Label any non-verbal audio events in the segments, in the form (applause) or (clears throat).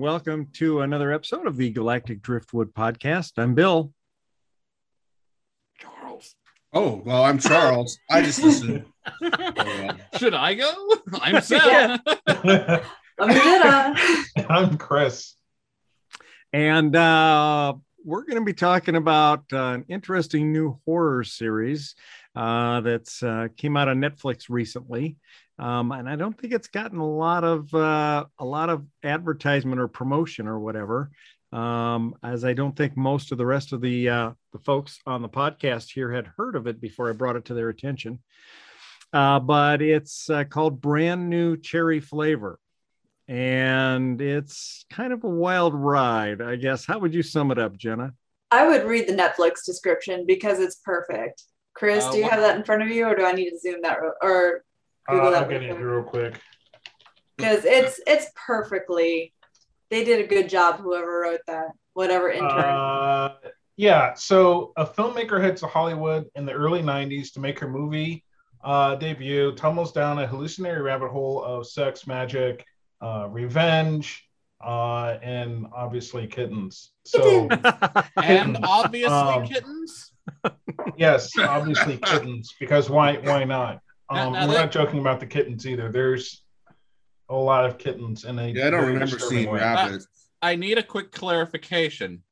And welcome to another episode of the Galactic Driftwood Podcast. I'm Bill. Charles. Oh, well, I'm Charles. I just (laughs) listened. Should I go? I'm Seth. (laughs) I'm Jenna. (laughs) I'm Chris. And uh, we're going to be talking about uh, an interesting new horror series uh, that's uh, came out on Netflix recently. Um, and I don't think it's gotten a lot of uh, a lot of advertisement or promotion or whatever, um, as I don't think most of the rest of the uh, the folks on the podcast here had heard of it before I brought it to their attention. Uh, but it's uh, called Brand New Cherry Flavor, and it's kind of a wild ride, I guess. How would you sum it up, Jenna? I would read the Netflix description because it's perfect. Chris, Uh, do you what- have that in front of you, or do I need to zoom that ro- or Google Uh, that I'll get it real quick. Because it's it's perfectly. They did a good job. Whoever wrote that, whatever intern. Uh, yeah, so a filmmaker heads to Hollywood in the early 90s to make her movie uh, debut, tumbles down a hallucinatory rabbit hole of sex, magic, uh, revenge, uh, and obviously kittens. So, (laughs) and obviously Um, kittens. yes, obviously kittens, because why why not? Now- Um, now we're that- not joking about the kittens either. There's a lot of kittens in a Yeah, I don't remember seeing way. rabbits. I need a quick clarification.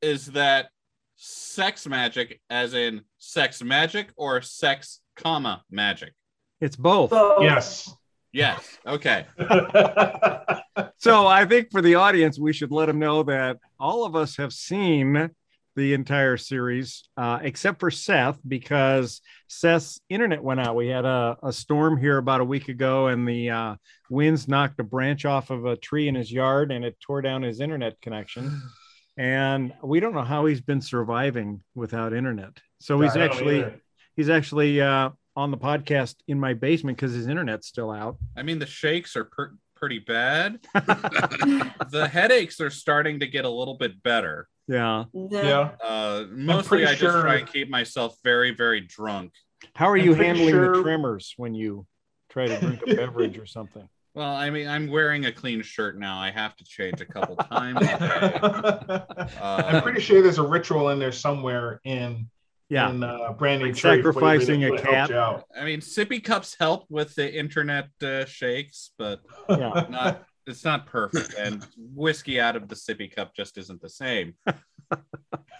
Is that sex magic as in sex magic or sex comma magic? it's both. Both. Yes. Yes. Okay. (laughs) So I think for the audience, we should let them know that all of us have seen the entire series, uh, except for Seth, because Seth's internet went out. We had a, a storm here about a week ago, and the uh, winds knocked a branch off of a tree in his yard, and it tore down his internet connection. (sighs) And we don't know how he's been surviving without internet. So he's actually either. he's actually uh, on the podcast in my basement because his internet's still out. I mean, the shakes are per- pretty bad. (laughs) (laughs) the headaches are starting to get a little bit better. Yeah. Yeah. Uh, mostly, I just sure- try and keep myself very, very drunk. How are I'm you pretty handling the tremors when you try to drink a (laughs) beverage or something? Well, I mean, I'm wearing a clean shirt now. I have to change a couple times. a day. I'm pretty sure there's a ritual in there somewhere in Yeah. in uh, brand Like sacrificing a that helps cat. I mean, sippy cups help with the internet uh, shakes, but Yeah. (laughs) not it's not perfect. And whiskey out of the sippy cup just isn't the same. (laughs)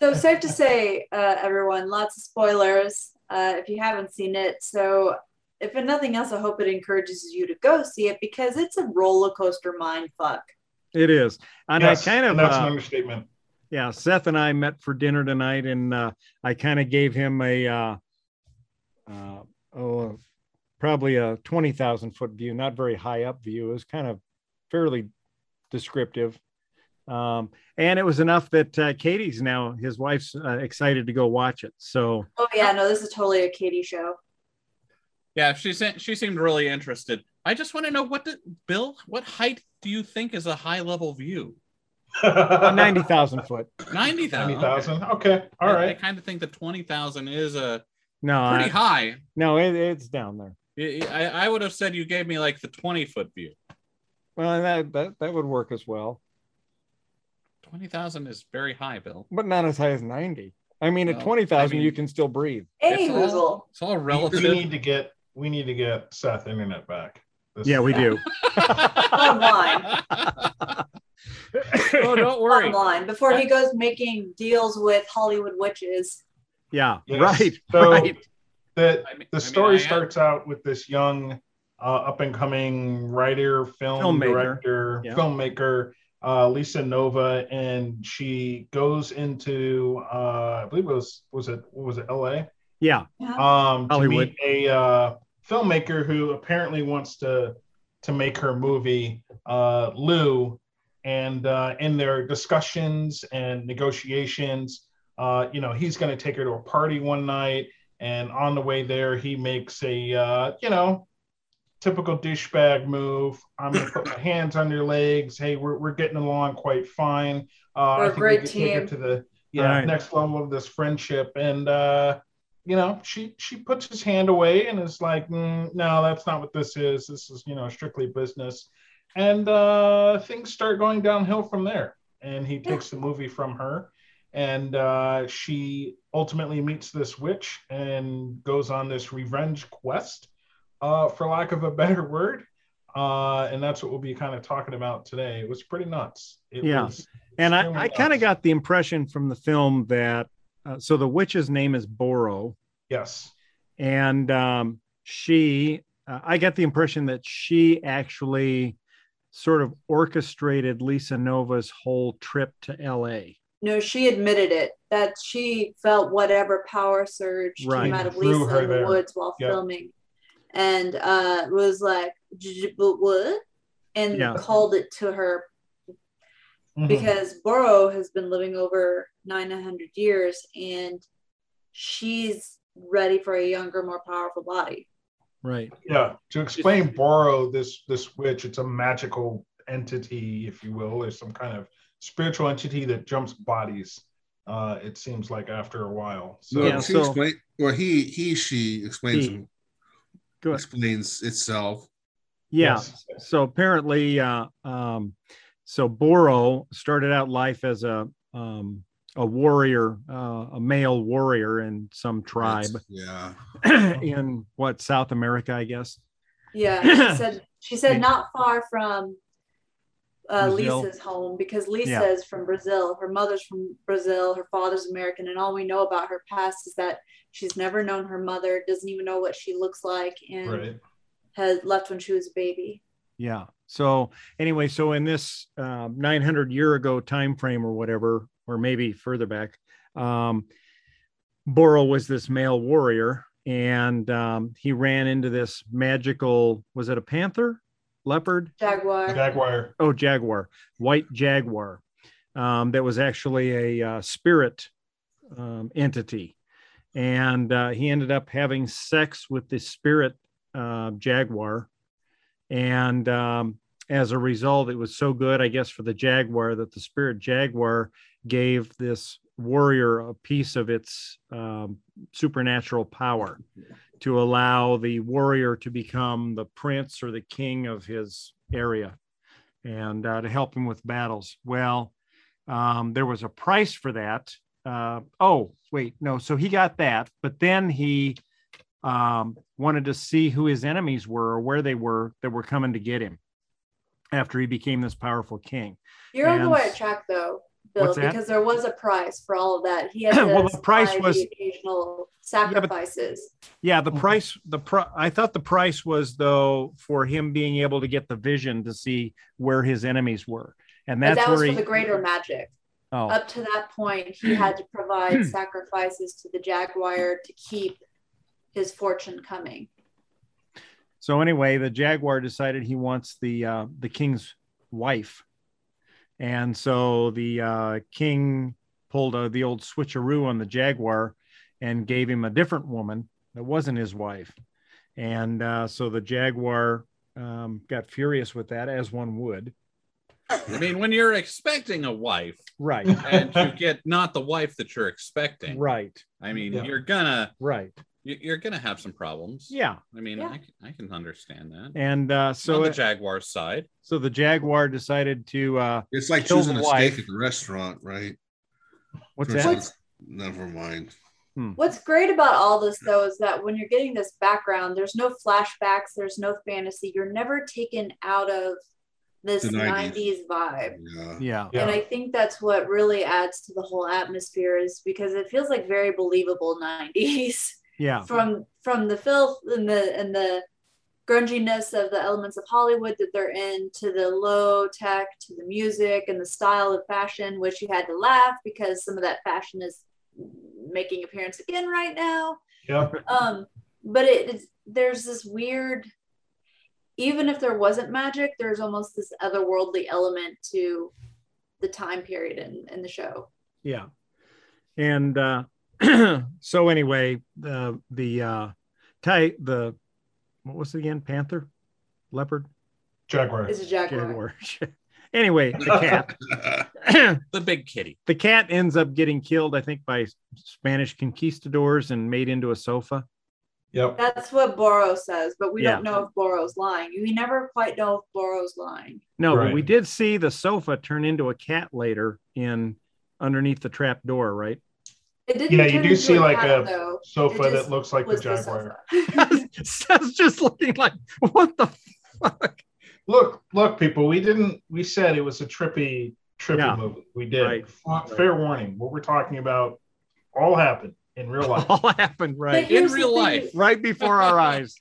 So safe to say, uh, everyone, lots of spoilers uh, if you haven't seen it. So if nothing else, I hope it encourages you to go see it because it's a roller coaster mind fuck. It is. And Yes, I kind of, and that's an uh, understatement. Yeah, Seth and I met for dinner tonight, and uh, I kind of gave him a, uh, uh, oh, probably a 20,000 foot view, not very high up view. It was kind of fairly descriptive. Um, and it was enough that uh, Katie's now, his wife's uh, excited to go watch it. So, Oh yeah, no, this is totally a Katie show. Yeah, she se- she seemed really interested. I just want to know what did Bill, what height do you think is a high level view? Uh, 90,000 foot. Ninety thousand. 90,000. Okay. All I, right. kind of think that twenty thousand is a No, pretty I, high. no, it, it's down there. I, I I would have said you gave me like the twenty foot view. Well, that, that, that would work as well. Twenty thousand is very high, Bill. but not as high as 90. I mean, at Well, 20,000, I mean- you can still breathe. Any It's all- It's all relative. we need to get we need to get Seth internet back. This- Yeah, we do. (laughs) (laughs) Online. (laughs) (laughs) oh, don't worry. Online before he goes making deals with Hollywood witches. Yeah, Yes. right. (laughs) So right. the I mean- the I mean, story I am- starts out with this young uh, up and coming writer, film Filmmaker. director, Yeah. filmmaker, uh, Lisa Nova, and she goes into uh, I believe it was was it what was it L.A. Yeah. um, to Hollywood. meet a uh, filmmaker who apparently wants to to make her movie, uh, Lou. And uh, in their discussions and negotiations, uh, you know, he's going to take her to a party one night, and on the way there, he makes a uh, you know typical douchebag move. I'm going to put my (coughs) hands on your legs. Hey, we're we're getting along quite fine. Uh, We're a I think we great could take it to the yeah Right. next level of this friendship and uh you know she she puts his hand away and is like "Mm, no that's not what this is this is you know strictly business and uh things start going downhill from there. And he takes the movie from her and uh she ultimately meets this witch and goes on this revenge quest uh for lack of a better word. Uh and that's what we'll be kind of talking about today. It was pretty nuts. It Yeah. And I, I kind of got the impression from the film that uh, so the witch's name is Boro, yes. And um, she, uh, I got the impression that she actually sort of orchestrated Lisa Nova's whole trip to LA. No, she admitted it that she felt whatever power surge Right. came out of Lisa in the there. woods while Yep. filming, and uh, was like, "J- j- but "What?" and Yeah. called it to her Mhm. because Boro has been living over 900 years, and she's ready for a younger, more powerful body. Right. Yeah, to explain Boro, this this witch, it's a magical entity, if you will, or some kind of spiritual entity that jumps bodies. Uh, it seems like after a while. So So Yeah, she so- explain, or he, he, she explains He. Go ahead. explains itself. Yeah. Yes. So apparently, uh, um, so Boro started out life as a um, a warrior, uh, a male warrior in some tribe Yeah. (clears throat) in what South America, I guess. Yeah, (clears throat) she said she said Yeah. not far from uh, Lisa's home because Lisa Yeah. is from Brazil. Her mother's from Brazil. Her father's American, and all we know about her past is that she's never known her mother, doesn't even know what she looks like, and right. had left when she was a baby. Yeah. So anyway, so in this um, 900 year ago time frame or whatever, or maybe further back, um, Boro was this male warrior, and um, he ran into this magical. Was it a panther, leopard? Jaguar. Jaguar. oh jaguar white jaguar um, that was actually a uh, spirit um, entity and uh, he ended up having sex with the spirit uh, jaguar and um, as a result it was so good i guess for the jaguar that the spirit jaguar gave this warrior a piece of its um, supernatural power to allow the warrior to become the prince or the king of his area and uh, to help him with battles. Well, um, there was a price for that. Uh, oh, wait, no. So he got that, but then he um, wanted to see who his enemies were or where they were that were coming to get him after he became this powerful king. You're on the right track though, Bill, What's that? because there was a price for all of that. He had (clears throat) to Well, the price was- the occasional sacrifices. Yeah, the Mhm. price, the pri- I thought the price was though for him being able to get the vision to see where his enemies were, and but that's that was where for he. the greater magic. oh, Up to that point, he had to provide (clears throat) sacrifices to the jaguar to keep his fortune coming. So anyway, the jaguar decided he wants the uh, the king's wife, and so the uh, king pulled uh, the old switcheroo on the jaguar and gave him a different woman that wasn't his wife, and uh, so the jaguar um, got furious with that, as one would. I mean, when you're expecting a wife Right, and you get not the wife that you're expecting, right, I mean, Yeah. you're gonna right. You- you're gonna have some problems. Yeah, I mean, Yeah. I, can, I can understand that. and uh, So on the Jaguar's side, so the jaguar decided to uh, It's like choosing a wife. steak at the restaurant, right? what's Versus- that? Never mind. What's great about all this, though, is that when you're getting this background, there's no flashbacks, there's no fantasy. You're never taken out of this 90s. 90s vibe. Yeah. Yeah, Yeah. And I think that's what really adds to the whole atmosphere is because it feels like very believable 90s yeah, from from the filth and the and the grunginess of the elements of Hollywood that they're in to the low tech to the music and the style of fashion, which you had to laugh because some of that fashion is making appearance again right now. Yep. Um, but it is there's this weird. Even if there wasn't magic, there's almost this otherworldly element to the time period in, in the show. Yeah. And uh, (clears throat) so anyway, the the uh, ty the what was it again? Panther, leopard, Jaguar. Is a jaguar. jaguar. (laughs) anyway, the cat. (laughs) The big kitty. the cat ends up getting killed, I think, by Spanish conquistadors and made into a sofa. Yep. That's what Boro says, but we Yeah. don't know if Boro's lying. We never quite know if Boro's lying. No, but we did see the sofa turn into a cat later in underneath the trap door, right? It didn't. Yeah, you do into see like cat, a though. sofa that looks like the Jaguar. sofa. (laughs) That's just looking like what the fuck. Look, look, people. We didn't. We said it was a trippy, trippy Yeah. movie. We did. Right. F- uh, Fair warning. What we're talking about all happened in real (laughs) life. All happened right, In real life. right before our (laughs) eyes.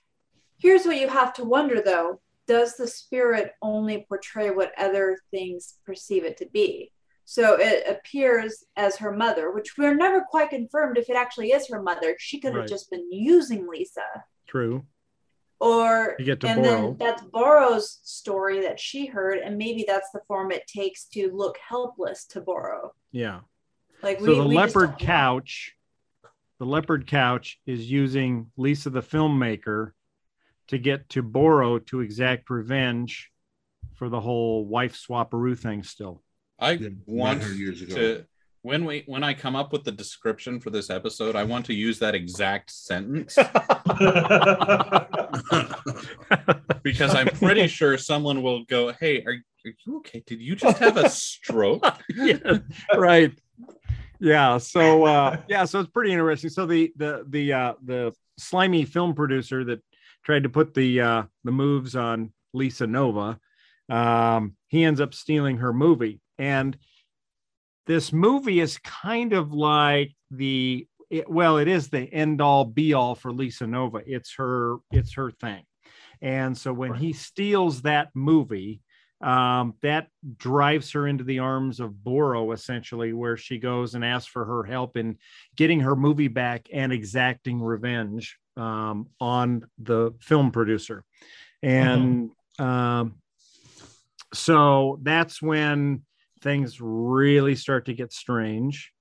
Here's what you have to wonder though. Does the spirit only portray what other things perceive it to be? So it appears as her mother, which we're never quite confirmed if it actually is her mother. She could have Right. just been using Lisa. True. Or You get to and borrow. then that's Boro's story that she heard, and maybe that's the form it takes to look helpless to Boro. Yeah. Like So we, the we leopard couch, the leopard couch is using Lisa the filmmaker to get to Boro to exact revenge for the whole wife swaparoo thing still. I want years ago. to when we when I come up with the description for this episode, I want to use that exact sentence (laughs) (laughs) because I'm pretty sure someone will go, "Hey, are, are you okay? Did you just have a stroke?" (laughs) yeah, right. Yeah. So uh yeah, so it's pretty interesting. So the the the uh the slimy film producer that tried to put the uh the moves on Lisa Nova, um, he ends up stealing her movie. And this movie is kind of like the it, well, it is the end all be all for Lisa Nova. It's her, it's her thing. And so when he steals that movie, um, that drives her into the arms of Boro, essentially, where she goes and asks for her help in getting her movie back and exacting revenge um, on the film producer. And um, so that's when things really start to get strange.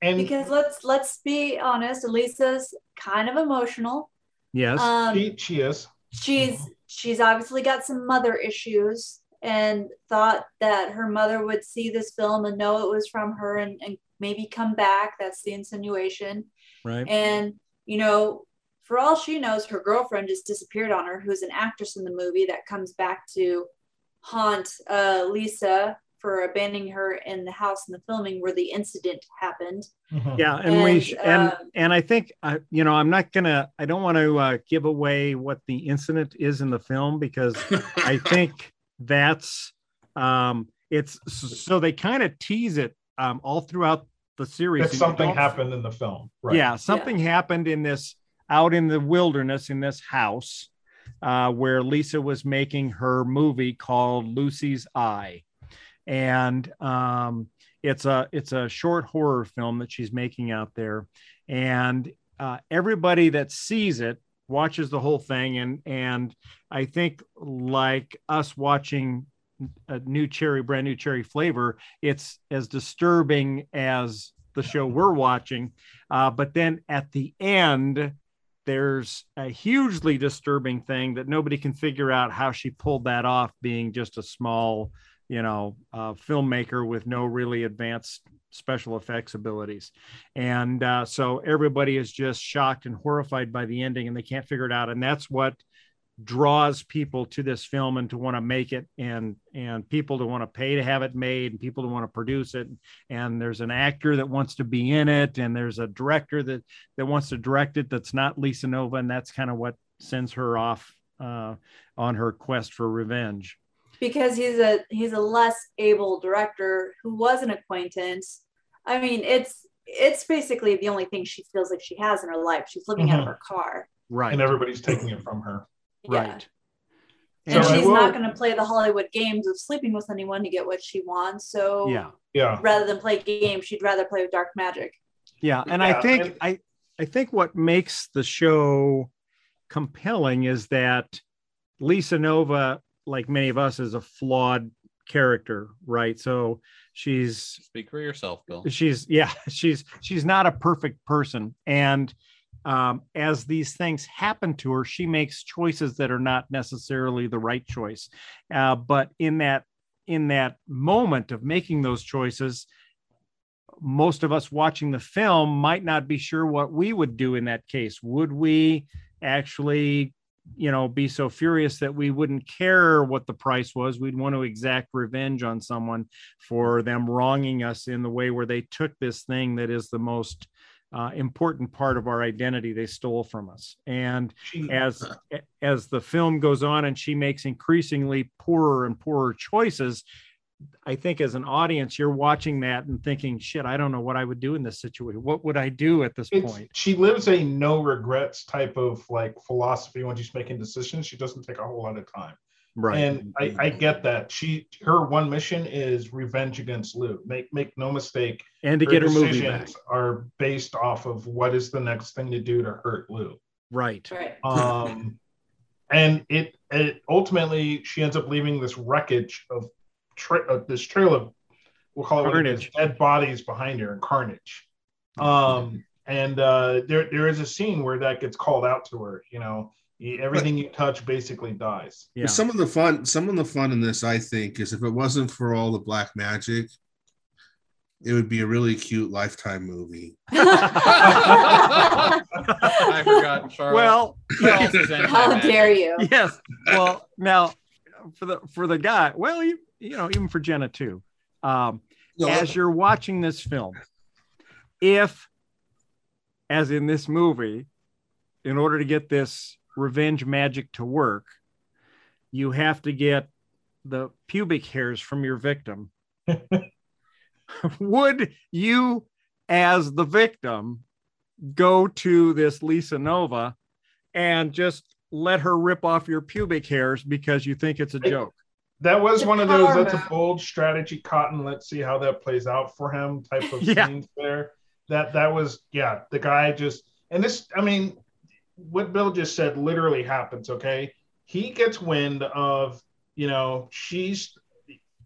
and Because let's let's be honest, Elisa's kind of emotional. Yes. Um, she, she is. she's she's obviously got some mother issues and thought that her mother would see this film and know it was from her and, and maybe come back that's the insinuation right. and you know for all she knows her girlfriend just disappeared on her who's an actress in the movie that comes back to haunt uh, lisa for abandoning her in the house in the filming where the incident happened Mhm. yeah and, we And, sh- and um, and i think uh, you know i'm not gonna i don't want to uh, give away what the incident is in the film because (laughs) i think that's um it's so they kind of tease it um all throughout the series That something don't- happened in the film. Right. yeah something happened in this out in the wilderness in this house uh, where lisa was making her movie called lucy's eye and um, it's a it's a short horror film that she's making out there. And uh, everybody that sees it watches the whole thing. And and i think like us watching a new cherry brand new cherry flavor it's as disturbing as the show we're watching. Uh, but then at the end there's a hugely disturbing thing that nobody can figure out how she pulled that off being just a small you know uh, filmmaker with no really advanced special effects abilities. And uh, so everybody is just shocked and horrified by the ending and they can't figure it out. And that's what draws people to this film and to want to make it and and people to want to pay to have it made and people to want to produce it. And there's an actor that wants to be in it and there's a director that that wants to direct it that's not lisa nova and that's kind of what sends her off uh, on her quest for revenge because he's a he's a less able director who was an acquaintance. I mean, it's it's basically the only thing she feels like she has in her life. She's living out of Mhm. her car. right And everybody's taking it from her. Yeah. right And So I she's will- not going to play the Hollywood games of sleeping with anyone to get what she wants. So yeah Yeah. rather than play games, she'd rather play with dark magic. yeah and Yeah, i think and- i I think what makes the show compelling is that Lisa Nova, like many of us, is a flawed character, right? So she's Speak for yourself, Bill. she's yeah (laughs) she's she's not a perfect person and um, as these things happen to her she makes choices that are not necessarily the right choice uh, but in that in that moment of making those choices most of us watching the film might not be sure what we would do in that case would we actually you know be so furious that we wouldn't care what the price was. We'd want to exact revenge on someone for them wronging us in the way where they took this thing that is the most uh, important part of our identity they stole from us. And as as the film goes on and she makes increasingly poorer and poorer choices i think as an audience you're watching that and thinking shit i don't know what i would do in this situation what would i do at this it's, point she lives a no regrets type of like philosophy when she's making decisions. She doesn't take a whole lot of time. right And I, I get that. She her one mission is revenge against Lou. Make make no mistake. and to get her movie back decisions are based off of what is the next thing to do to hurt Lou. right Right. Um, and it, it ultimately she ends up leaving this wreckage of tra- uh, this trail of we'll call it it is, Carnage. dead bodies behind her and carnage. Um, and uh, there there is a scene where that gets called out to her. You know, y- everything you touch basically dies. yeah Some of the fun, some of the fun in this, I think, is if it wasn't for all the black magic, it would be a really cute lifetime movie. (laughs) (laughs) I forgot, Charlotte. well Who else is in How dare you? yes well now for the for the guy well you, you know even for jenna too um No, as you're watching this film, if, as in this movie, in order to get this revenge magic to work, you have to get the pubic hairs from your victim, (laughs) would you, as the victim, go to this Lisa Nova and just let her rip off your pubic hairs because you think it's a joke? That was The one of those. power That's a bold strategy, Cotton. Let's see how that plays out for him. Type of (laughs) Yeah. scenes there. That that was yeah. The guy just and this. I mean, what Bill just said literally happens. Okay, he gets wind of you know she's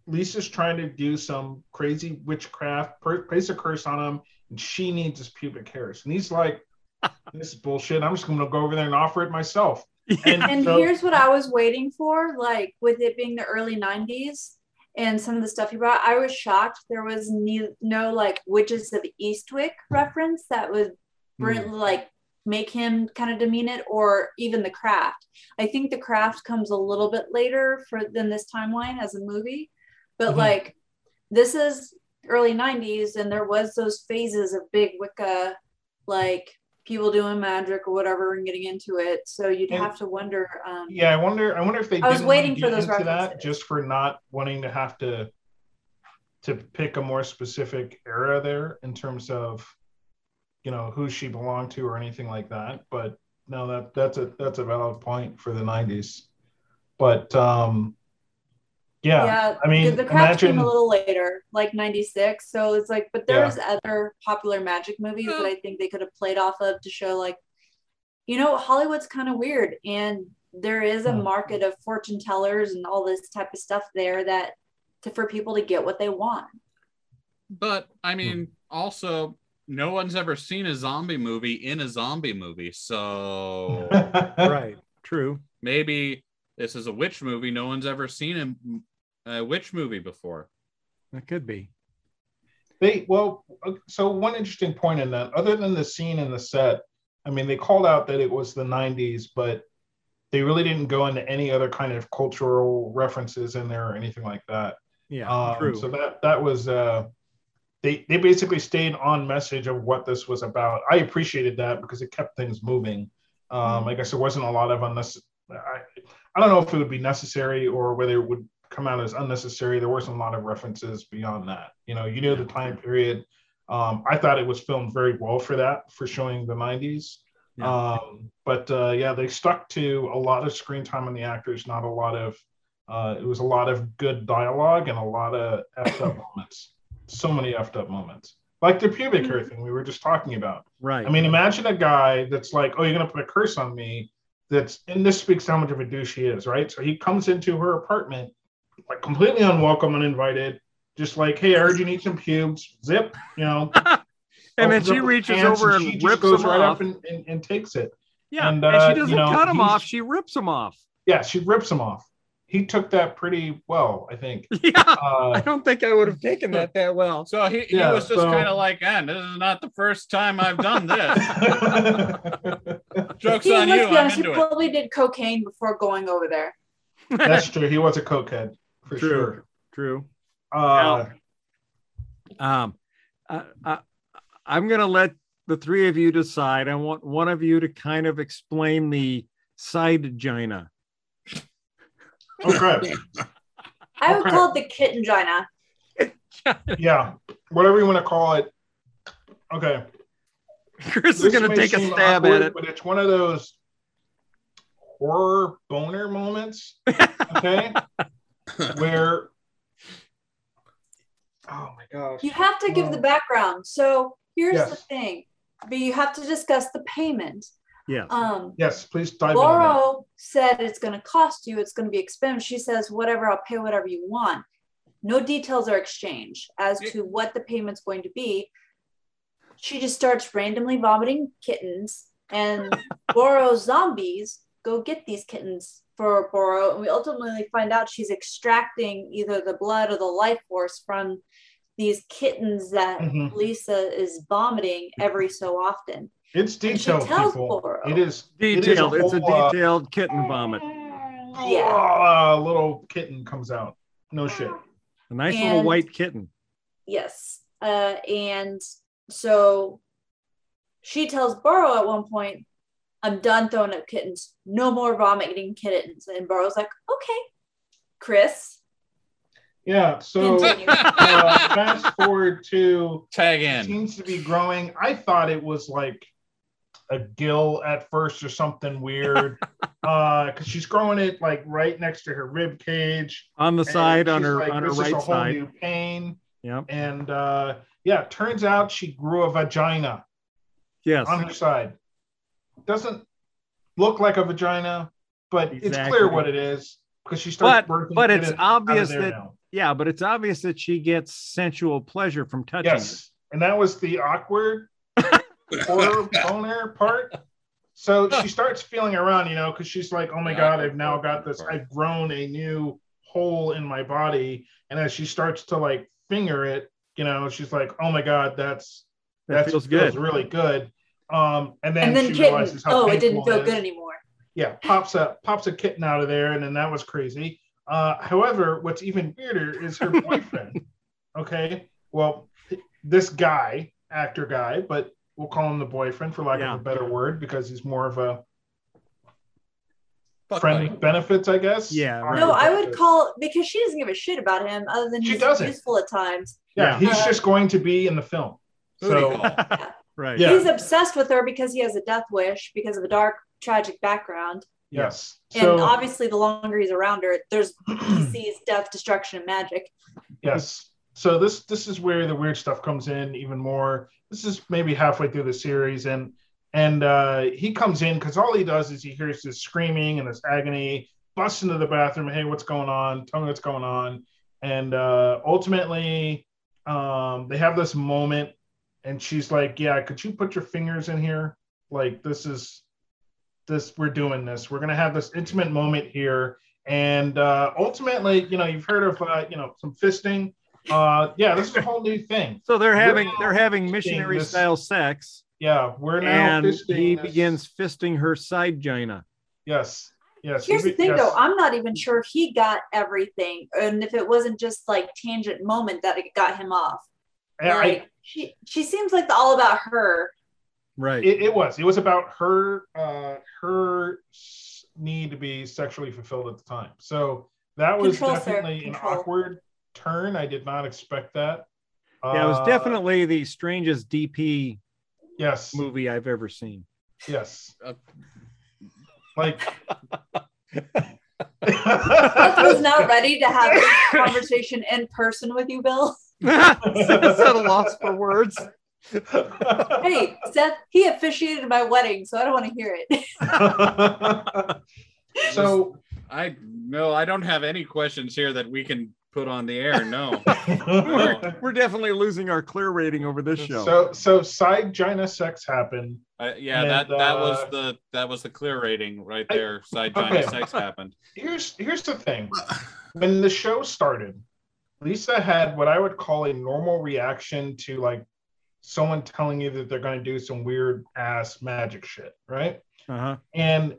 Lisa's trying to do some crazy witchcraft, per- place a curse on him, and she needs his pubic hairs, and he's like, (laughs) "This is bullshit. I'm just going to go over there and offer it myself." And, And so- here's what I was waiting for, like with it being the early 90s and some of the stuff he brought, I was shocked there was ne- no like Witches of Eastwick reference that would bring like make him kind of demean it or even the craft. I think the craft comes a little bit later for than this timeline as a movie, but Mhm. like this is early 90s and there was those phases of big Wicca like people doing magic or whatever and getting into it. So you'd And- have to wonder um Yeah, I wonder. I wonder if they. I was waiting for those into that references. just for not wanting to have to to pick a more specific era there in terms of, you know, who she belonged to or anything like that. But no, that that's a that's a valid point for the '90s. But um, yeah, I mean, the, the craft came a little later, like 96. So it's like, but there's other popular magic movies that I think they could have played off of to show, like, you know, Hollywood's kind of weird. And there is a Hmm. market of fortune tellers and all this type of stuff there that to, for people to get what they want. But I mean, also, no one's ever seen a zombie movie in a zombie movie. So (laughs) right. True. maybe this is a witch movie. No one's ever seen a, a witch movie before. That could be. They well, uh, so one interesting point in that, other than the scene in the set, I mean, they called out that it was the '90s, but they really didn't go into any other kind of cultural references in there or anything like that. Yeah. Um, true. So that that was uh, they they basically stayed on message of what this was about. I appreciated that because it kept things moving. Um, I guess there wasn't a lot of unnecessary. I, I don't know if it would be necessary or whether it would come out as unnecessary. There wasn't a lot of references beyond that. You know, you knew the time period. Um, I thought it was filmed very well for that, for showing the 90s. Yeah. Um, but uh, yeah, they stuck to a lot of screen time on the actors, not a lot of. Uh, it was a lot of good dialogue and a lot of effed up (laughs) moments. So many effed up moments. like the pubic hair thing we were just talking about. Right. I mean, imagine a guy that's like, "Oh, you're gonna put a curse on me." That's and this speaks to how much of a douche he is, right? So he comes into her apartment like completely unwelcome, uninvited, just like, "Hey, I heard you need some pubes." Zip, you know. (laughs) and then she reaches over and, she just rips goes them right off. up and, and, and takes it. yeah, and, and, uh, she doesn't you know, cut them he's- off; she rips them off. Yeah, she rips him off. He took that pretty well, I think. (laughs) Yeah, Uh, I don't think I would have taken that that well. So he, Yeah, was just so- kind of like, and this is not the first time I've done (laughs) this. Joke's He, on let's you. be I'm honest, he into it. probably did cocaine before going over there. That's true. He was a cokehead for True. sure. True. Uh, Um, I, I, I'm going to let the three of you decide. I want one of you to kind of explain the side gina. okay. (laughs) I would Okay. call it the kitten gina. (laughs) Yeah. Whatever you want to call it. Okay. Chris is going to take a stab awkward, at it. But it's one of those horror boner moments. (laughs) Okay. Where Oh my gosh. You have to give the background. So here's Yes. the thing, but you have to discuss the payment. Yes. Um, Yes, please dive into that. Said it's going to cost you, it's going to be expensive. She says, whatever, I'll pay whatever you want. No details are exchanged as to what the payment's going to be. She just starts randomly vomiting kittens, and (laughs) Boro's zombies go get these kittens for Boro. And we ultimately find out she's extracting either the blood or the life force from these kittens that Mhm. Lisa is vomiting every so often. It's And she detailed, tells people. Boro. It is it is Detailed. it's a whole, uh, detailed kitten vomit. Yeah. uh, little kitten comes out. No shit. A nice little white kitten. Yes. Uh, and so she tells Burrow at one point, I'm done throwing up kittens. No more vomiting kittens. And Boro's like, okay, Chris. Yeah. So uh, fast forward to Tag it in. seems to be growing. I thought it was like a gill at first or something weird. (laughs) uh, because she's growing it like right next to her rib cage. On the side, on her like, on her this is a right whole side. New pain. Yep. And uh yeah, turns out she grew a vagina Yes. on her side. Doesn't look like a vagina, but it's clear what it is because she starts But but it's obvious that now. yeah, but it's obvious that she gets sensual pleasure from touching. Yes, and that was the awkward (laughs) horror boner part. So she starts feeling around, you know, because she's like, "Oh my god, I've now got this. I've grown a new hole in my body." And as she starts to like finger it, you know, she's like, "Oh my god, that's That that feels good. really good." Um, and then, and then she kitten. realizes how Oh, it didn't feel is. good anymore. Yeah, pops a pops a kitten out of there, and then that was crazy. Uh, however, what's even weirder is her (laughs) boyfriend. okay, well, this guy, actor guy, but we'll call him the boyfriend for lack Yeah. of a better word because he's more of a Fuck friend buddy. benefits, I guess. Yeah, right. No, I would call because she doesn't give a shit about him other than She he's doesn't. useful at times. Yeah, Yeah. he's Uh, just going to be in the film. Booty So call. Right. Yeah. He's obsessed with her because he has a death wish because of a dark, tragic background. yes, And so obviously, the longer he's around her, there's he (clears throat) sees death, destruction, and magic. yes. So this this is where the weird stuff comes in even more. This is maybe halfway through the series, and and uh, he comes in because all he does is he hears this screaming and this agony, busts into the bathroom. Hey, what's going on? Tell me what's going on. And uh, ultimately, um, they have this moment, and she's like, "Yeah, could you put your fingers in here? Like this is this. We're doing this. We're gonna have this intimate moment here." And uh, ultimately, you know, you've heard of uh, you know some fisting. Uh, yeah, this is a whole new thing. (laughs) So they're having they're having missionary this- style sex, Yeah, we're now and fisting he this- begins fisting her side gina. Yes, yes. Here's he the thing, yes. though. I'm not even sure if he got everything, and if it wasn't just like tangent moment that it got him off. I- I- Like she, she seems like the all about her. Right. it, it was. It was about her, uh, her need to be sexually fulfilled at the time. So that was Control, definitely an awkward turn. I did not expect that. yeah, it was Uh, definitely the strangest DP yes, movie I've ever seen. yes. Uh, Like (laughs) Beth was not (laughs) ready to have this conversation in person with you, Bill. Seth's at a loss for words. Hey, Seth, he officiated my wedding, so I don't want to hear it. (laughs) so I no, I don't have any questions here that we can put on the air. No. (laughs) we're, we're definitely losing our clear rating over this show. so so side Gina sex happened. Uh, yeah, And, that that was uh, the that was the clear rating right I- there. Side okay. Sex happened. Here's here's the thing. When the show started, Lisa had what I would call a normal reaction to like someone telling you that they're going to do some weird ass magic shit, right? Uh-huh. And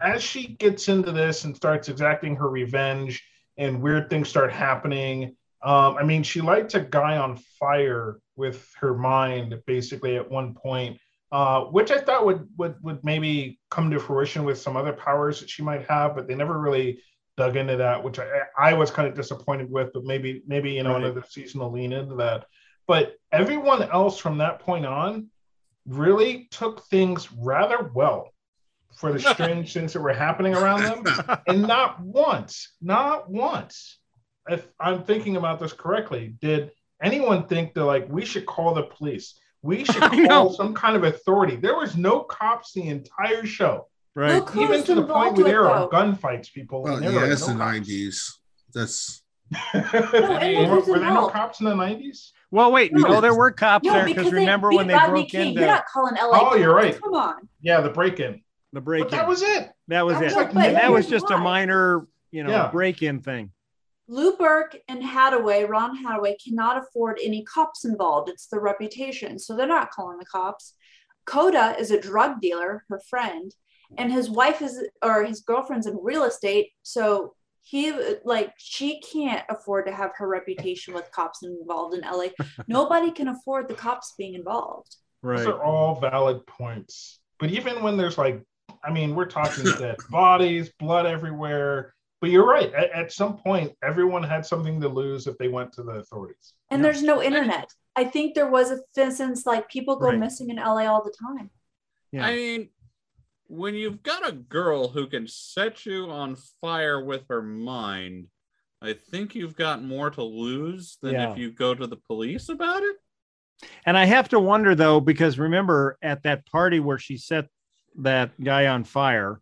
as she gets into this and starts exacting her revenge and weird things start happening, um, I mean, she lights a guy on fire with her mind basically at one point, uh, which I thought would, would would maybe come to fruition with some other powers that she might have, but they never really dug into that, which I, I was kind of disappointed with. But maybe maybe you know Right. another season will lean into that. But everyone else from that point on really took things rather well for the (laughs) strange things that were happening around them and not once, not once, if I'm thinking about this correctly, did anyone think that like we should call the police? We (laughs) should call some kind of authority. There was no cops the entire show, Right. Look even was to the point where with there are gunfights, people. Well, and yeah, were that's no the cops. nineties. That's No, (laughs) were, were there no cops in the nineties? Well, wait. No. No, there were cops No, there because because they remember beat when they Rodney broke King. into You're not calling LA. Oh, you're right. Come on. Yeah, the break-in. the break-in. that was it. that was that was it. like that was just a minor, you know, Yeah. break-in thing. Lou Burke and Hadaway, Ron Hadaway, cannot afford any cops involved. It's the reputation. So they're not calling the cops. Coda is a drug dealer, her friend, and his wife is, or his girlfriend's in real estate. So he, like, she can't afford to have her reputation with cops involved in LA. (laughs) Nobody can afford the cops being involved. right Those Right. are all valid points. But even when there's like, I mean, we're talking (laughs) dead bodies, blood everywhere. But you're right. At, at some point, everyone had something to lose if they went to the authorities. And Yeah. there's no internet. I think there was a instance like people go Right. missing in LA all the time. Yeah. I mean, when you've got a girl who can set you on fire with her mind, I think you've got more to lose than Yeah. if you go to the police about it. And I have to wonder though, because remember at that party where she set that guy on fire,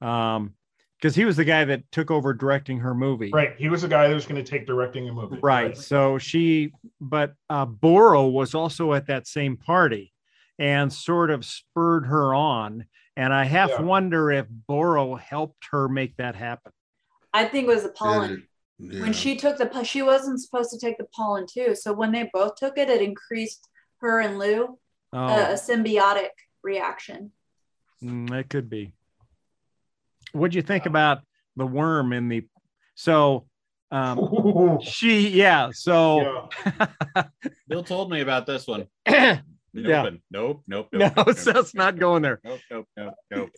um, because he was the guy that took over directing her movie. Right. He was the guy that was going to take directing a movie. Right. So she, but uh, Boro was also at that same party and sort of spurred her on. And I half Yeah. wonder if Boro helped her make that happen. I think it was the pollen. yeah. when she took the po- she wasn't supposed to take the pollen too so when they both took it it increased her and lou Oh, uh, a symbiotic reaction mm, it could be. What'd you think about the worm in the? So, um, (laughs) she, yeah. So, Yeah. (laughs) Bill told me about this one. (clears throat) Nope, yeah. and nope, nope, No, nope. nope, (laughs) Seth's not going there. Nope, nope, nope, (laughs) nope,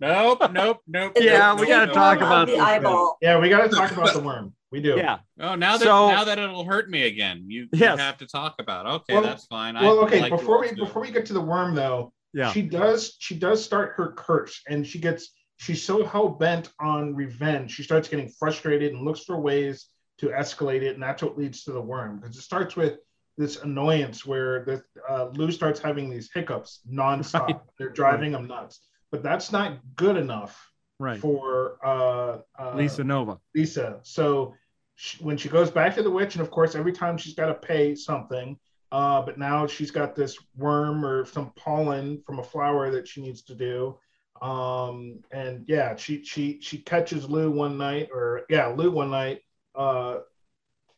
nope, nope, nope. Yeah, the we gotta syndrome talk of about the this now. eyeball Yeah, we got to talk about (laughs) the worm. We do. yeah. Oh, now that So- now that it'll hurt me again, you, you have to talk about. it. Okay, Well- that's fine. I Well, okay. like before we yours, before we get to the worm, though, Yeah. she does she does start her curse, and she gets she's so hell bent on revenge. She starts getting frustrated and looks for ways to escalate it, and that's what leads to the worm. Because it starts with this annoyance where the uh, Lou starts having these hiccups nonstop. Right. (laughs) They're driving him nuts. But that's not good enough Right. for uh, uh, Lisa Nova. Lisa. So she, when she goes back to the witch, and of course, every time she's got to pay something, uh, but now she's got this worm or some pollen from a flower that she needs to do. Um, and yeah, she she she catches Lou one night, or yeah, Lou one night, uh,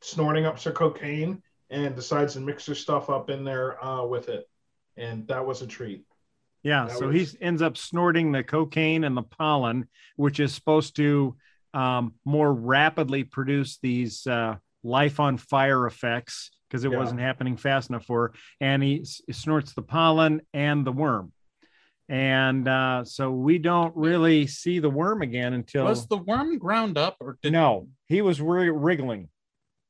snorting up some cocaine, and decides to mix her stuff up in there uh, with it, and that was a treat. Yeah. That So was- he ends up snorting the cocaine and the pollen, which is supposed to um, more rapidly produce these uh, life on fire effects because it Yeah. wasn't happening fast enough for her. And he s- snorts the pollen and the worm. And uh, so we don't really see the worm again until was the worm ground up or did no, he was ri- wriggling.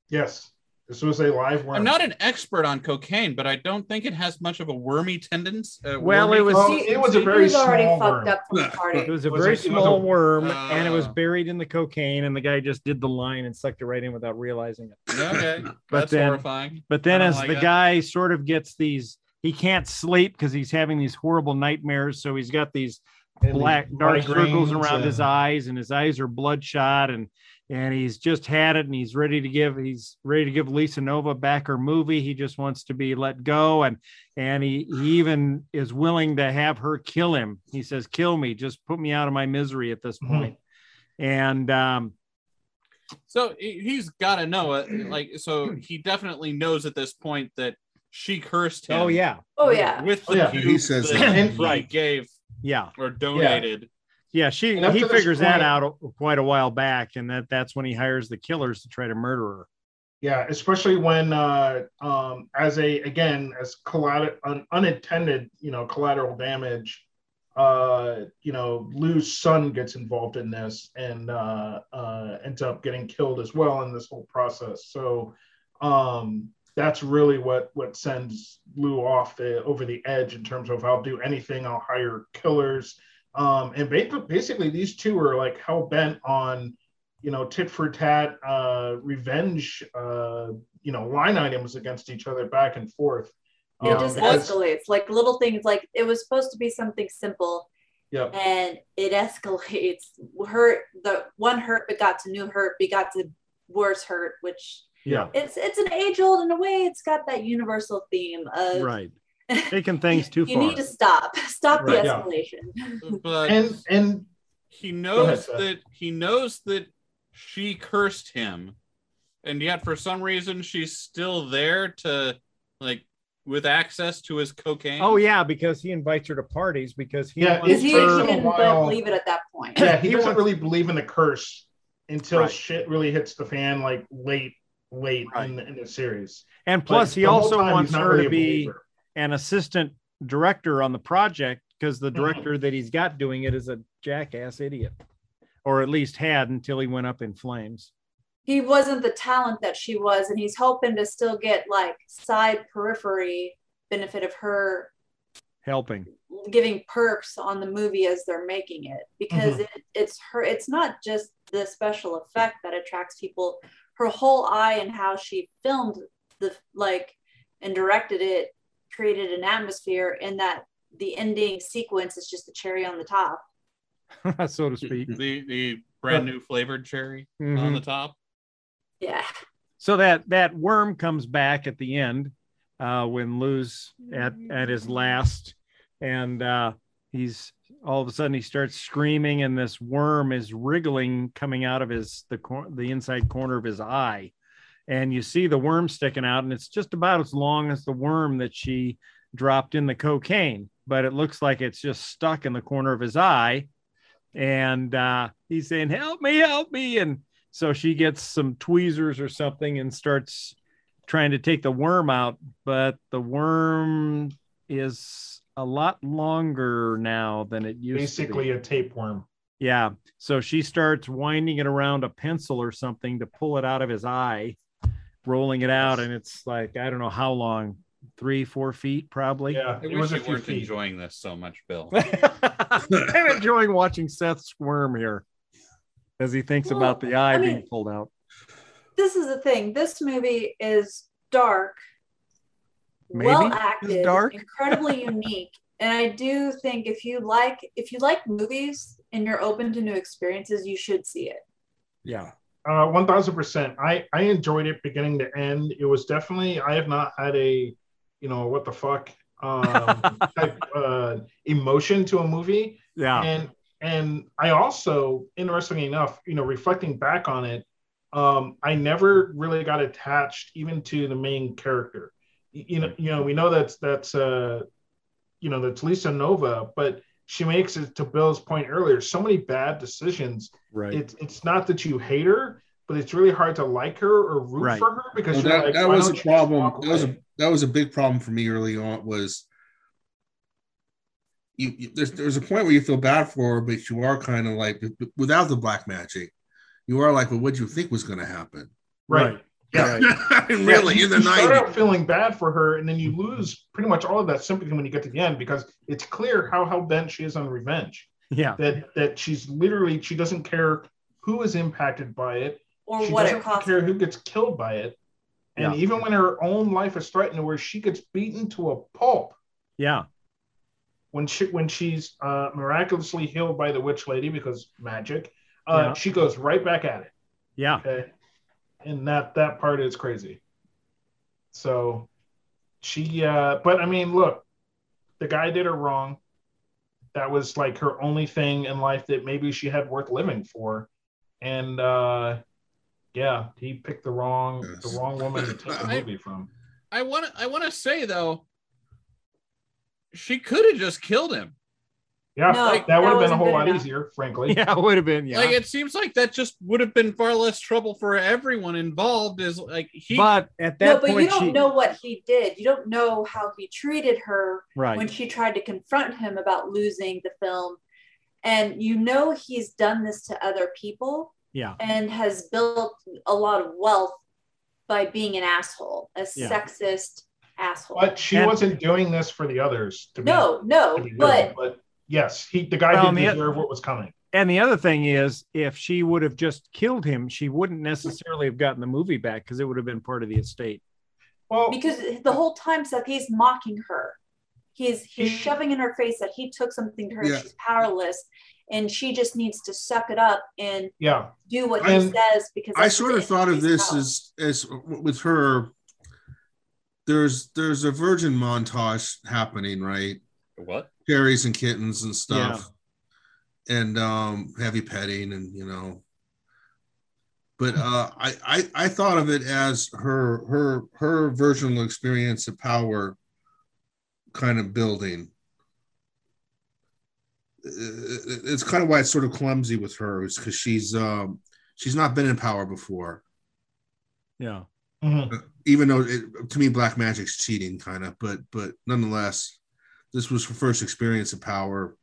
Yes, This was a live worm. I'm not an expert on cocaine, but I don't think it has much of a wormy tendency. Uh, Well, wormy- it was- Well, it was a very was already small fucked worm. up from the It was a Was very it- it was small a- worm, and it was Ah. buried in the cocaine, and the guy just did the line and sucked it right in without realizing it. Okay, (laughs) But that's then- horrifying. But then, as like the that. guy sort of gets these, he can't sleep because he's having these horrible nightmares. So he's got these And black the dark circles migraines around his eyes, and his eyes are bloodshot, and and he's just had it, and he's ready to give he's ready to give Lisa Nova back her movie. He just wants to be let go, and and he, he even is willing to have her kill him. He says, "Kill me, just put me out of my misery at this Mhm. And um, So he- he's got to know it. Like, so he definitely knows at this point that she cursed him. oh yeah, Oh yeah. with the Oh, yeah. He says that that. he Right. gave yeah. or donated. Yeah, she he figures that out quite a while back, and that that's when he hires the killers to try to murder her. Yeah, especially when, uh, um, as a again as collateral un, unintended, you know, collateral damage. Uh, you know, Lou's son gets involved in this and uh, uh, ends up getting killed as well in this whole process. So um, that's really what what sends Lou off the over the edge in terms of I'll do anything, I'll hire killers. Um, and basically, these two are like hell bent on you know, tit for tat, uh, revenge, uh, you know, line items against each other back and forth. It Um, just because- escalates. Like little things like it was supposed to be something simple yeah, and it escalates. Hurt the one hurt begot to new hurt, begot to worse hurt, which yeah, it's it's an age old in a way. It's got that universal theme of Right, taking things too you (laughs) far. You need to stop. Stop Right, the yeah. escalation. (laughs) But and and he knows Seth. that he knows that she cursed him, and yet for some reason she's still there to like with access to his cocaine. Oh yeah, because he invites her to parties because he Yeah, wants he, he her- for a didn't while- believe it at that point. yeah, he, He (laughs) doesn't wants- really believe in the curse until Right. shit really hits the fan, like late, late Right. in, the, in the series. and But plus he also wants her really to be believer. An assistant director on the project because the Mhm. director that he's got doing it is a jackass idiot, or at least had until he went up in flames. He wasn't the talent that she was, and he's hoping to still get like side periphery benefit of her Helping. giving perks on the movie as they're making it because Mm-hmm. it, it's her it's not just the special effect that attracts people her whole eye and how she filmed the like and directed it created an atmosphere and that the ending sequence is just the cherry on the top (laughs) so to speak. the the brand new flavored cherry on Mhm. the top. yeah So that that worm comes back at the end uh, when Lou's at at his last, and uh, he's all of a sudden he starts screaming, and this worm is wriggling coming out of his the cor- the inside corner of his eye, and you see the worm sticking out, and it's just about as long as the worm that she dropped in the cocaine, but it looks like it's just stuck in the corner of his eye, and uh, he's saying, "Help me, help me!" and so she gets some tweezers or something and starts trying to take the worm out, but the worm is a lot longer now than it used Basically, to be. Basically a tapeworm. Yeah. So she starts winding it around a pencil or something to pull it out of his eye, rolling it out, and it's like I don't know how long, three, four feet probably. Yeah, it wish was a you few weren't feet. enjoying this so much, Bill. (laughs) I'm enjoying watching Seth squirm here as he thinks Well, about the eye I being pulled out. this is the thing this movie is dark Maybe well acted dark. incredibly (laughs) unique and i do think if you like if you like movies and you're open to new experiences you should see it Yeah. Uh, one thousand percent. I I enjoyed it beginning to end. It was definitely. I have not had a, you know, what the fuck um, (laughs) type uh, emotion to a movie, Yeah. and and I also, interestingly enough, you know, reflecting back on it, um, I never really got attached even to the main character. You know, you know, we know that's that's uh, you know, that's Lisa Nova, but she makes it to Bill's point earlier. So many bad decisions Right. it's it's not that you hate her, but it's really hard to like her or root Right. for her because Well, you're that, like, that was a problem. That was a that was a big problem for me early on. Was you, you there's there's a point where you feel bad for her, but you are kind of like without the black magic, you are like, well, what do you think was going to happen? right. Yeah. I mean, (laughs) really, you, in the you start 90s. out feeling bad for her, and then you lose pretty much all of that sympathy when you get to the end because it's clear how hell bent she is on revenge. Yeah. That that she's literally she doesn't care who is impacted by it, or she what doesn't it costs. care who gets killed by it, and Yeah. even when her own life is threatened, where she gets beaten to a pulp, Yeah. when she when she's uh, miraculously healed by the witch lady because magic, uh, Yeah. she goes right back at it. Yeah. Okay, and that that part is crazy. So, she, uh, but I mean, look, the guy did her wrong. That was like her only thing in life that maybe she had worth living for, and uh, yeah, he picked the wrong Yes. the wrong woman to take the (laughs) movie from. I want to I want to say though, she could have just killed him. Yeah, No, that that would have been a whole lot enough. easier, frankly. Yeah. It would have been. Yeah. Like it seems like that just would have been far less trouble for everyone involved. Is like he but at that No, but point, you don't she, know what he did. You don't know how he treated her right. when she tried to confront him about losing the film. And you know he's done this to other people yeah. and has built a lot of wealth by being an asshole, a Yeah. sexist asshole. But she And- wasn't doing this for the others. To be- no, no, to be good, but but yes, he the guy Well, didn't the- deserve what was coming. And the other thing is, if she would have just killed him, she wouldn't necessarily have gotten the movie back because it would have been part of the estate. Well, because the whole time Seth he's mocking her. He's he's He- shoving in her face that he took something to her Yeah. she's powerless and she just needs to suck it up and yeah, do what he And says because I sort of thought of this power. as as with her. There's there's a virgin montage happening, right? what? Carries and kittens and stuff, and um, heavy petting and you know. But uh, I, I I thought of it as her her her virginal experience of power, kind of building. It's kind of why it's sort of clumsy with her, is because she's um, she's not been in power before. Yeah. Mhm. even though it, to me black magic's cheating kind of but but nonetheless this was her first experience of power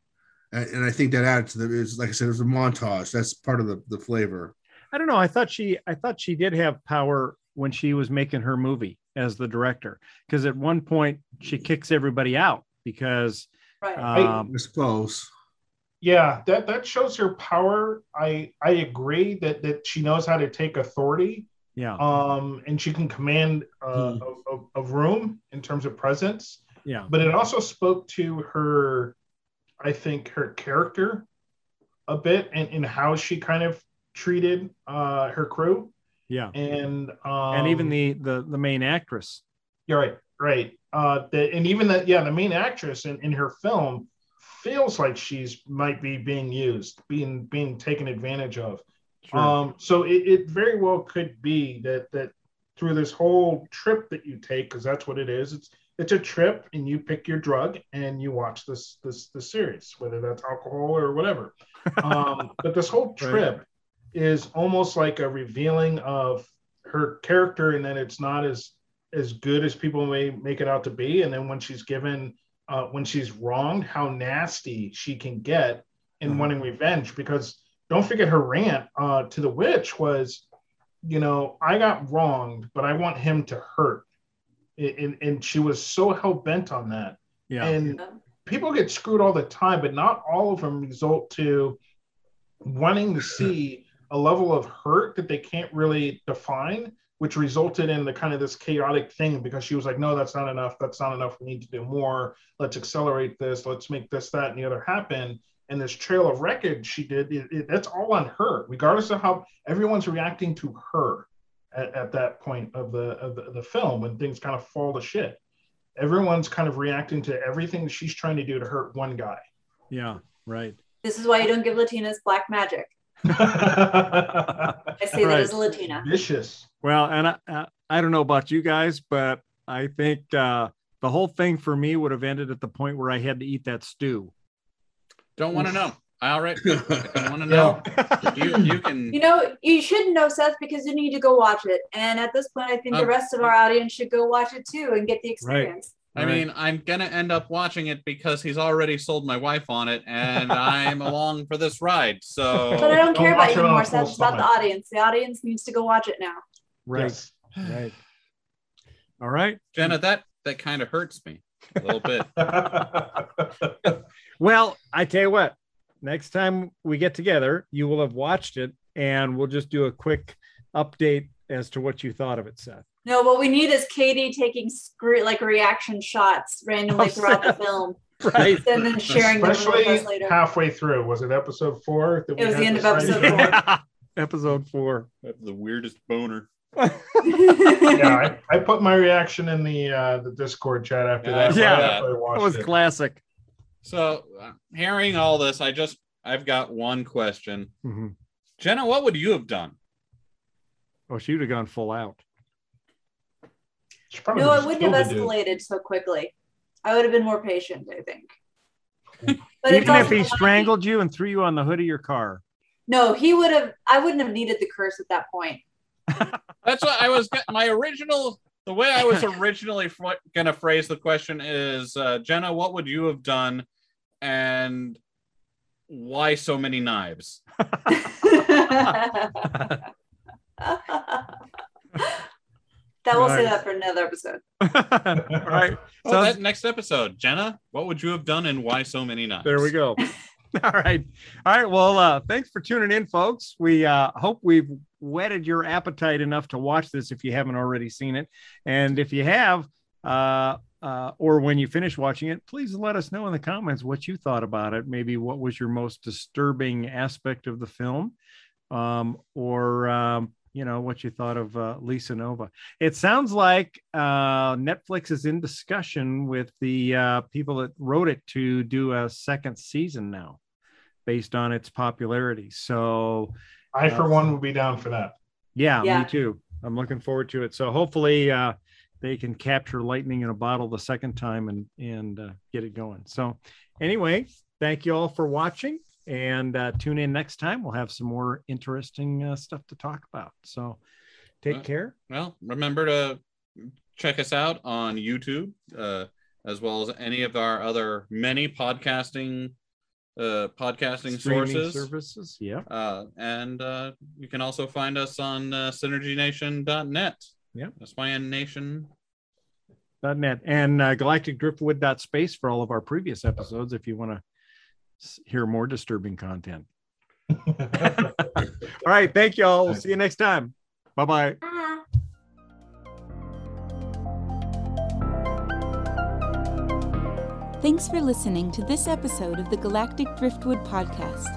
and, and i think that added to the is like i said it was a montage that's part of the, the flavor I don't know. I thought she, I thought she did have power when she was making her movie as the director, because at one point she kicks everybody out because, right. um, i suppose yeah, that that shows her power. I I agree that that she knows how to take authority, yeah, um, and she can command uh, Hmm. of, of, of room in terms of presence. Yeah, But it also spoke to her, I think, her character a bit and, and how she kind of treated uh, her crew yeah, and um, and even the the the main actress. You're right, right. Uh, the, and even that, yeah, the main actress in, in her film feels like she's might be being used, being being taken advantage of. Sure. Um, so it, it very well could be that that through this whole trip that you take, because that's what it is. It's it's a trip, and you pick your drug and you watch this this this series, whether that's alcohol or whatever. (laughs) Um, but this whole Right. trip is almost like a revealing of her character, and then it's not as as good as people may make it out to be. And then when she's given, uh, when she's wronged, how nasty she can get in Mhm. wanting revenge. Because don't forget her rant uh, to the witch was, you know, I got wronged, but I want him to hurt. And, and she was so hell bent on that. yeah, And people get screwed all the time, but not all of them result to wanting to see a level of hurt that they can't really define, which resulted in the kind of this chaotic thing because she was like, no, that's not enough. That's not enough. We need to do more. Let's accelerate this. Let's make this, that, and the other happen. And this trail of wreckage she did, it, it, that's all on her, regardless of how everyone's reacting to her at, at that point of the, of the the film when things kind of fall to shit. Everyone's kind of reacting to everything she's trying to do to hurt one guy. yeah, right. This is why you don't give Latinas black magic. (laughs) I say that as a Latina. Vicious. Well, and I, I, I don't know about you guys, but I think uh, the whole thing for me would have ended at the point where I had to eat that stew. Don't want to know. I already want to know. You you can (laughs) You know, you shouldn't know, Seth, because you need to go watch it. And at this point, I think the Um, rest of our audience should go watch it too and get the experience. Right. experience. I mean, I'm gonna end up watching it because he's already sold my wife on it, and I'm (laughs) along for this ride. So But I don't Don't care about you anymore, Seth. It's about the audience. The audience needs to go watch it now. right. Yes. Right. All right. Jenna, that that kind of hurts me a little bit. (laughs) Well, I tell you what, next time we get together, you will have watched it and we'll just do a quick update as to what you thought of it, Seth. No, what we need is Katie taking scre- like reaction shots randomly Oh, throughout the film, (laughs) Right. and then sharing them with us later. halfway through. Was it episode four? that we It was the end of episode idea? four. (laughs) Episode four. That's the weirdest boner. yeah, (laughs) I, I put my reaction in the uh, the Discord chat after that. Yeah. right after I That was it. classic. So, uh, hearing all this, I just I've got one question. Mhm. Jenna, what would you have done? Oh, she would have gone full out. No, I wouldn't have killed the escalated so quickly. I would have been more patient, I think. (laughs) But Even if he strangled you and threw you on the hood of your car. No, he would have. I wouldn't have needed the curse at that point. (laughs) That's what I was. My original, the way I was originally fr- gonna phrase the question is, uh, Jenna, what would you have done, and why so many knives? (laughs) that we'll say Nice. that for another episode. (laughs) All right. Oh, that next episode, Jenna, what would you have done, and why so many knives? There we go. (laughs) (laughs) All right. All right. Well, uh, thanks for tuning in, folks. We uh, hope we've whetted your appetite enough to watch this if you haven't already seen it. And if you have, uh, uh, or when you finish watching it, please let us know in the comments what you thought about it. Maybe what was your most disturbing aspect of the film, um, or um, you know what you thought of uh, Lisa Nova. It sounds like uh, Netflix is in discussion with the uh, people that wrote it to do a second season now, based on its popularity. So I, for one, would be down for that. yeah, Yeah. me too. I'm looking forward to it. So hopefully uh, they can capture lightning in a bottle the second time and and uh, get it going. So anyway, thank you all for watching and uh, tune in next time. We'll have some more interesting uh, stuff to talk about. So take Uh, care. Well, remember to check us out on YouTube, uh, as well as any of our other many podcasting uh, podcasting Streaming sources. services. Yeah. Uh, and uh, you can also find us on uh, synergynation.net. Yep. SYN Nation. net and uh, galacticdriftwood.space for all of our previous episodes if you want to hear more disturbing content. (laughs) all right. Thank you all. We'll see you next time. Bye bye. Ah. Thanks for listening to this episode of the Galactic Driftwood Podcast.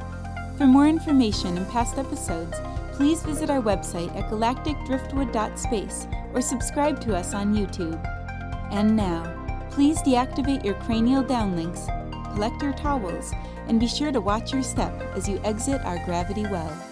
For more information and past episodes, please visit our website at galacticdriftwood.space or subscribe to us on YouTube. And now, please deactivate your cranial downlinks, collect your towels, and be sure to watch your step as you exit our gravity well.